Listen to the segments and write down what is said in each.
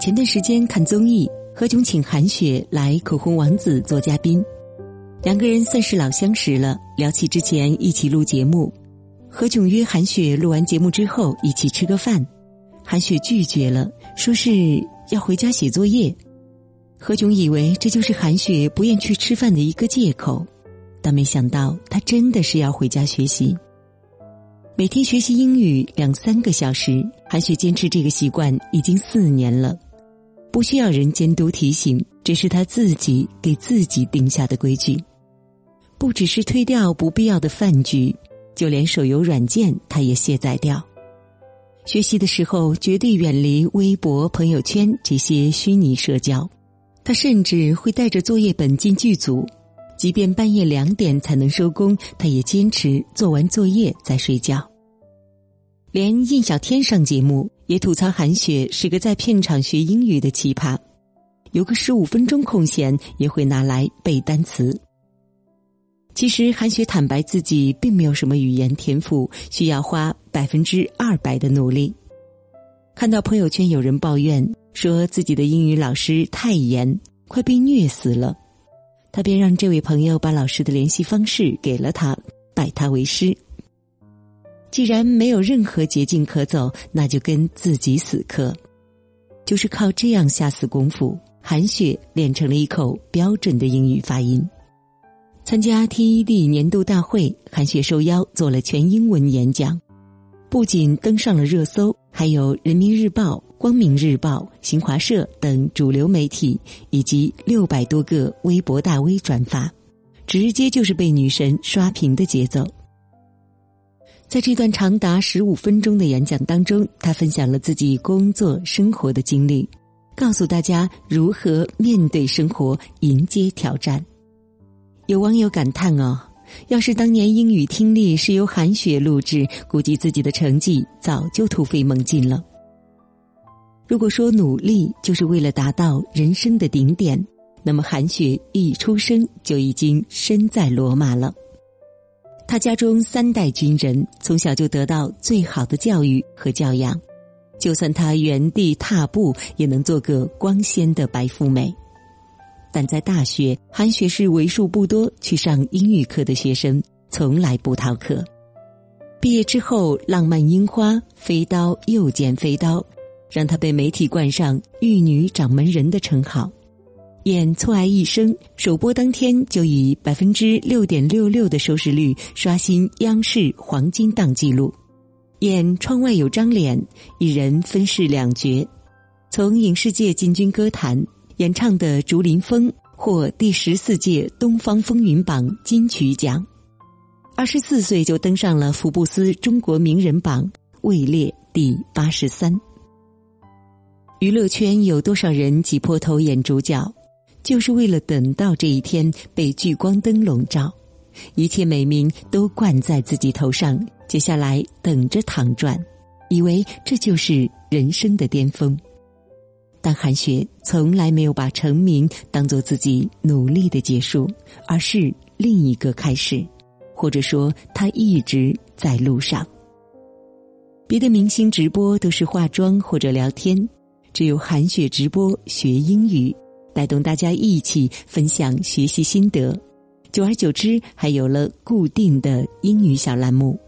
前段时间看综艺，何炅请韩雪来口红王子做嘉宾，两个人算是老相识了。聊起之前一起录节目，何炅约韩雪录完节目之后一起吃个饭，韩雪拒绝了，说是要回家写作业。何炅以为这就是韩雪不愿去吃饭的一个借口，但没想到她真的是要回家学习。每天学习英语两三个小时，韩雪坚持这个习惯已经四年了，不需要人监督提醒，这是他自己给自己定下的规矩。不只是推掉不必要的饭局，就连手游软件他也卸载掉。学习的时候绝对远离微博、朋友圈这些虚拟社交，他甚至会带着作业本进剧组。即便半夜两点才能收工，他也坚持做完作业再睡觉。连印小天上节目也吐槽韩雪是个在片场学英语的奇葩，有个十五分钟空闲也会拿来背单词。其实韩雪坦白自己并没有什么语言天赋，需要花百分之二百的努力。看到朋友圈有人抱怨说自己的英语老师太严，快被虐死了。他便让这位朋友把老师的联系方式给了他，拜他为师。既然没有任何捷径可走，那就跟自己死磕。就是靠这样下死功夫，韩雪练成了一口标准的英语发音。参加 TED 年度大会，韩雪受邀做了全英文演讲，不仅登上了热搜，还有人民日报。光明日报、新华社等主流媒体以及六百多个微博大 V 转发，直接就是被女神刷屏的节奏。在这段长达十五分钟的演讲当中，他分享了自己工作生活的经历，告诉大家如何面对生活、迎接挑战。有网友感叹：“哦，要是当年英语听力是由韩雪录制，估计自己的成绩早就突飞猛进了。”如果说努力就是为了达到人生的顶点，那么韩雪一出生就已经身在罗马了。他家中三代军人，从小就得到最好的教育和教养，就算他原地踏步，也能做个光鲜的白富美。但在大学，韩雪是为数不多去上英语课的学生，从来不逃课。毕业之后，浪漫樱花，飞刀又见飞刀。让她被媒体冠上“玉女掌门人”的称号，演《错爱一生》首播当天就以百分之六点六六的收视率刷新央视黄金档纪录，演《窗外有张脸》一人分饰两角，从影视界进军歌坛，演唱的《竹林风》获第十四届东方风云榜金曲奖，二十四岁就登上了福布斯中国名人榜，位列第八十三。娱乐圈有多少人挤破头演主角，就是为了等到这一天被聚光灯笼罩，一切美名都冠在自己头上，接下来等着躺赚，以为这就是人生的巅峰。但韩雪从来没有把成名当做自己努力的结束，而是另一个开始，或者说她一直在路上。别的明星直播都是化妆或者聊天。只有韩雪直播学英语，带动大家一起分享学习心得，久而久之，还有了固定的英语小栏目。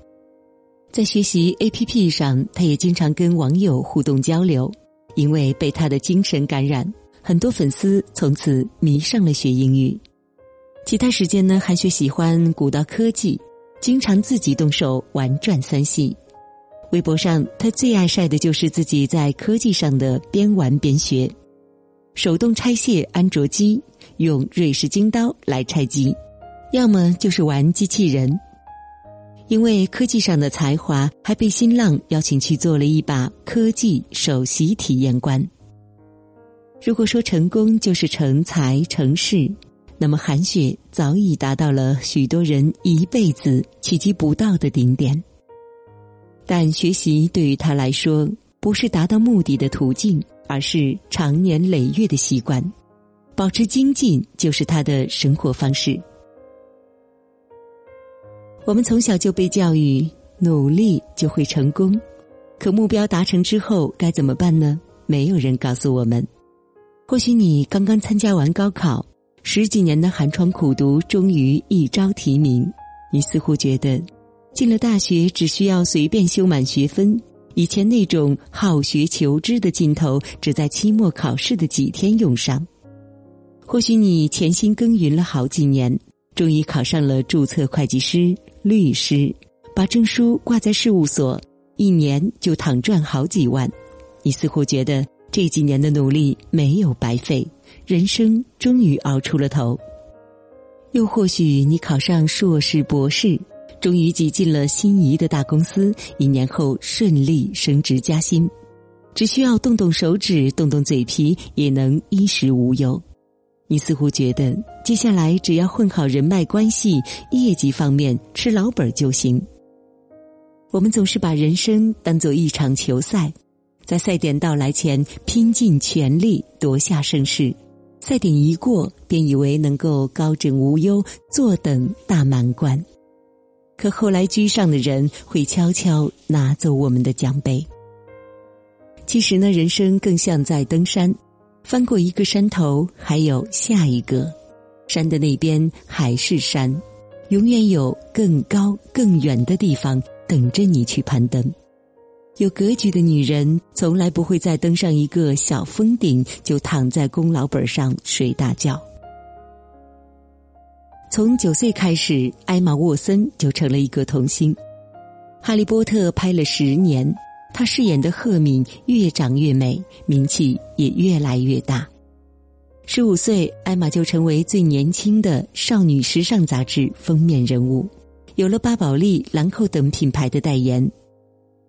在学习 APP 上，他也经常跟网友互动交流。因为被他的精神感染，很多粉丝从此迷上了学英语。其他时间呢，韩雪喜欢古道科技，经常自己动手玩转三系。微博上，他最爱晒的就是自己在科技上的边玩边学，手动拆卸安卓机，用瑞士军刀来拆机，要么就是玩机器人。因为科技上的才华，还被新浪邀请去做了一把科技首席体验官。如果说成功就是成才成事，那么韩雪早已达到了许多人一辈子企及不到的顶点。但学习对于他来说不是达到目的的途径，而是长年累月的习惯。保持精进就是他的生活方式。我们从小就被教育努力就会成功，可目标达成之后该怎么办呢？没有人告诉我们。或许你刚刚参加完高考，十几年的寒窗苦读终于一朝提名，你似乎觉得进了大学只需要随便修满学分，以前那种好学求知的劲头只在期末考试的几天用上。或许你潜心耕耘了好几年，终于考上了注册会计师、律师，把证书挂在事务所，一年就躺赚好几万，你似乎觉得。这几年的努力没有白费，人生终于熬出了头。又或许你考上硕士、博士，终于挤进了心仪的大公司，一年后顺利升职加薪，只需要动动手指、动动嘴皮，也能衣食无忧。你似乎觉得接下来只要混好人脉关系，业绩方面吃老本就行。我们总是把人生当做一场球赛。在赛点到来前，拼尽全力夺下盛世。赛点一过，便以为能够高枕无忧，坐等大满贯。可后来居上的人会悄悄拿走我们的奖杯。其实呢，人生更像在登山，翻过一个山头，还有下一个。山的那边还是山，永远有更高更远的地方等着你去攀登。有格局的女人，从来不会再登上一个小峰顶就躺在功劳本上睡大觉。从九岁开始，艾玛沃森就成了一个童星。《哈利波特》拍了十年，她饰演的赫敏越长越美，名气也越来越大。十五岁，艾玛就成为最年轻的少女时尚杂志封面人物，有了巴宝莉、兰蔻等品牌的代言。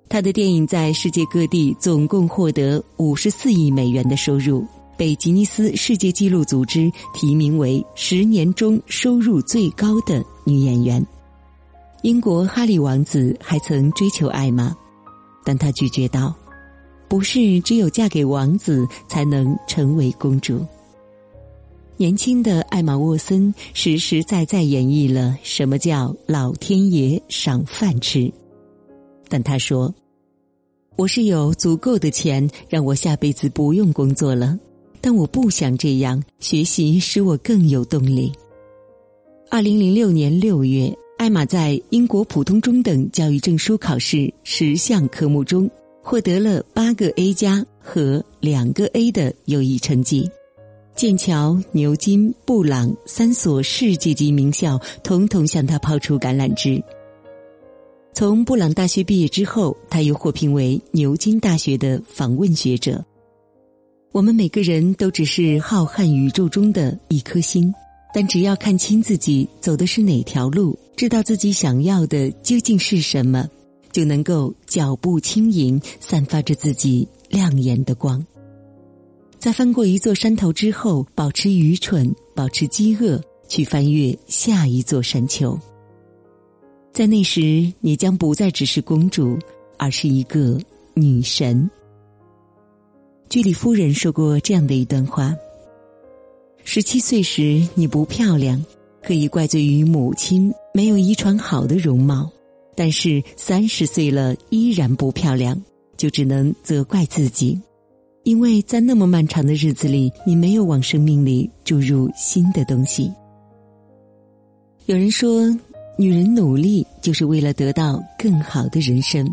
他的电影在世界各地总共获得五十四亿美元的收入，被吉尼斯世界纪录组织提名为十年中收入最高的女演员。英国哈利王子还曾追求艾玛，但他拒绝道：“不是只有嫁给王子才能成为公主。”年轻的艾玛沃森实实在在演绎了什么叫老天爷赏饭吃。但他说：“我是有足够的钱让我下辈子不用工作了，但我不想这样。学习使我更有动力。”二零零六年六月，艾玛在英国普通中等教育证书考试十项科目中获得了八个 A 加和两个 A 的优异成绩。剑桥、牛津、布朗三所世界级名校统统向他抛出橄榄枝。从布朗大学毕业之后，他又获聘为牛津大学的访问学者。我们每个人都只是浩瀚宇宙中的一颗星，但只要看清自己走的是哪条路，知道自己想要的究竟是什么，就能够脚步轻盈，散发着自己亮眼的光。在翻过一座山头之后，保持愚蠢，保持饥饿，去翻越下一座山丘。在那时，你将不再只是公主，而是一个女神。居里夫人说过这样的一段话：十七岁时你不漂亮，可以怪罪于母亲没有遗传好的容貌；但是三十岁了依然不漂亮，就只能责怪自己，因为在那么漫长的日子里，你没有往生命里注入新的东西。有人说。女人努力就是为了得到更好的人生，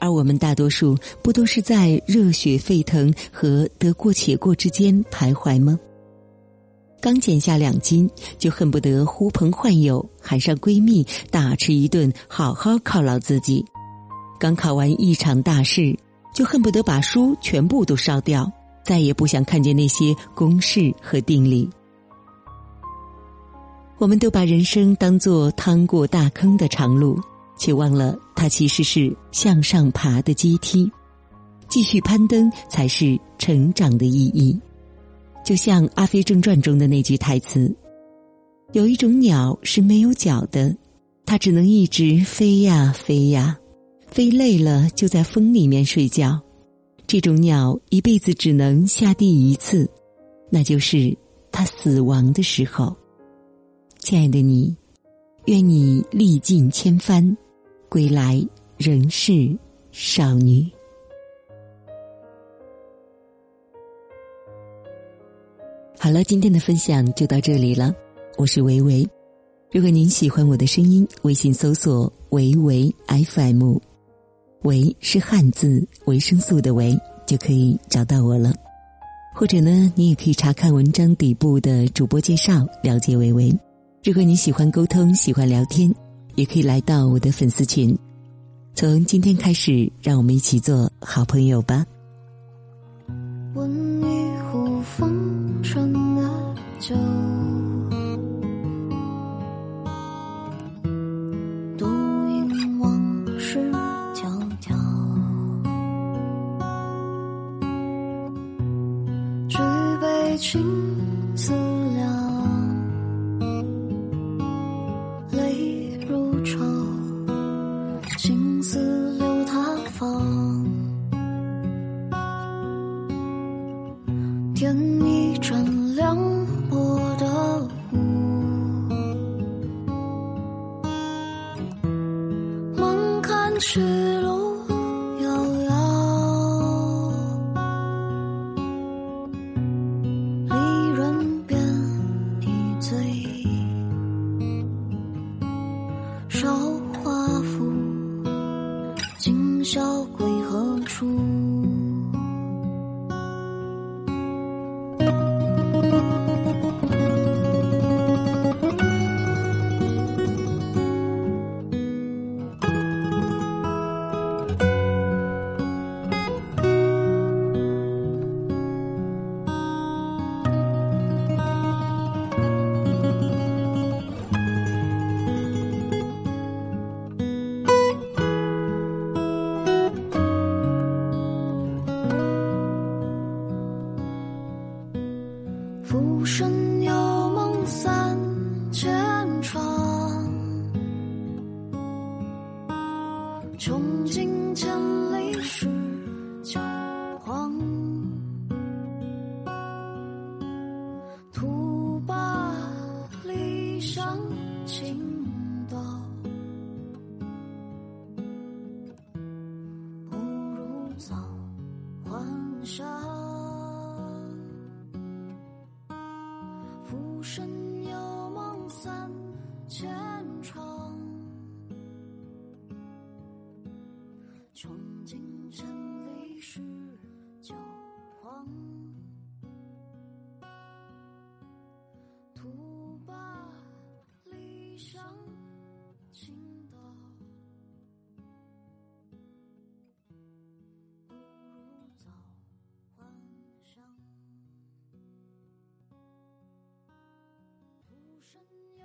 而我们大多数不都是在热血沸腾和得过且过之间徘徊吗？刚减下两斤，就恨不得呼朋唤友喊上闺蜜大吃一顿，好好犒劳自己；刚考完一场大试，就恨不得把书全部都烧掉，再也不想看见那些公式和定理。我们都把人生当作趟过大坑的长路，却忘了它其实是向上爬的阶梯。继续攀登才是成长的意义。就像《阿飞正传》中的那句台词：“有一种鸟是没有脚的，它只能一直飞呀飞呀，飞累了就在风里面睡觉。这种鸟一辈子只能下地一次，那就是它死亡的时候。”亲爱的你，愿你历尽千帆，归来仍是少女。好了，今天的分享就到这里了。我是维维，如果您喜欢我的声音，微信搜索“维维 FM”，维是汉字维生素的维，就可以找到我了。或者呢，你也可以查看文章底部的主播介绍，了解维维。如果你喜欢沟通，喜欢聊天，也可以来到我的粉丝群。从今天开始，让我们一起做好朋友吧。问一壶风尘的酒，独饮往事迢迢。举杯青丝看浮生有梦三千场，乡。浮生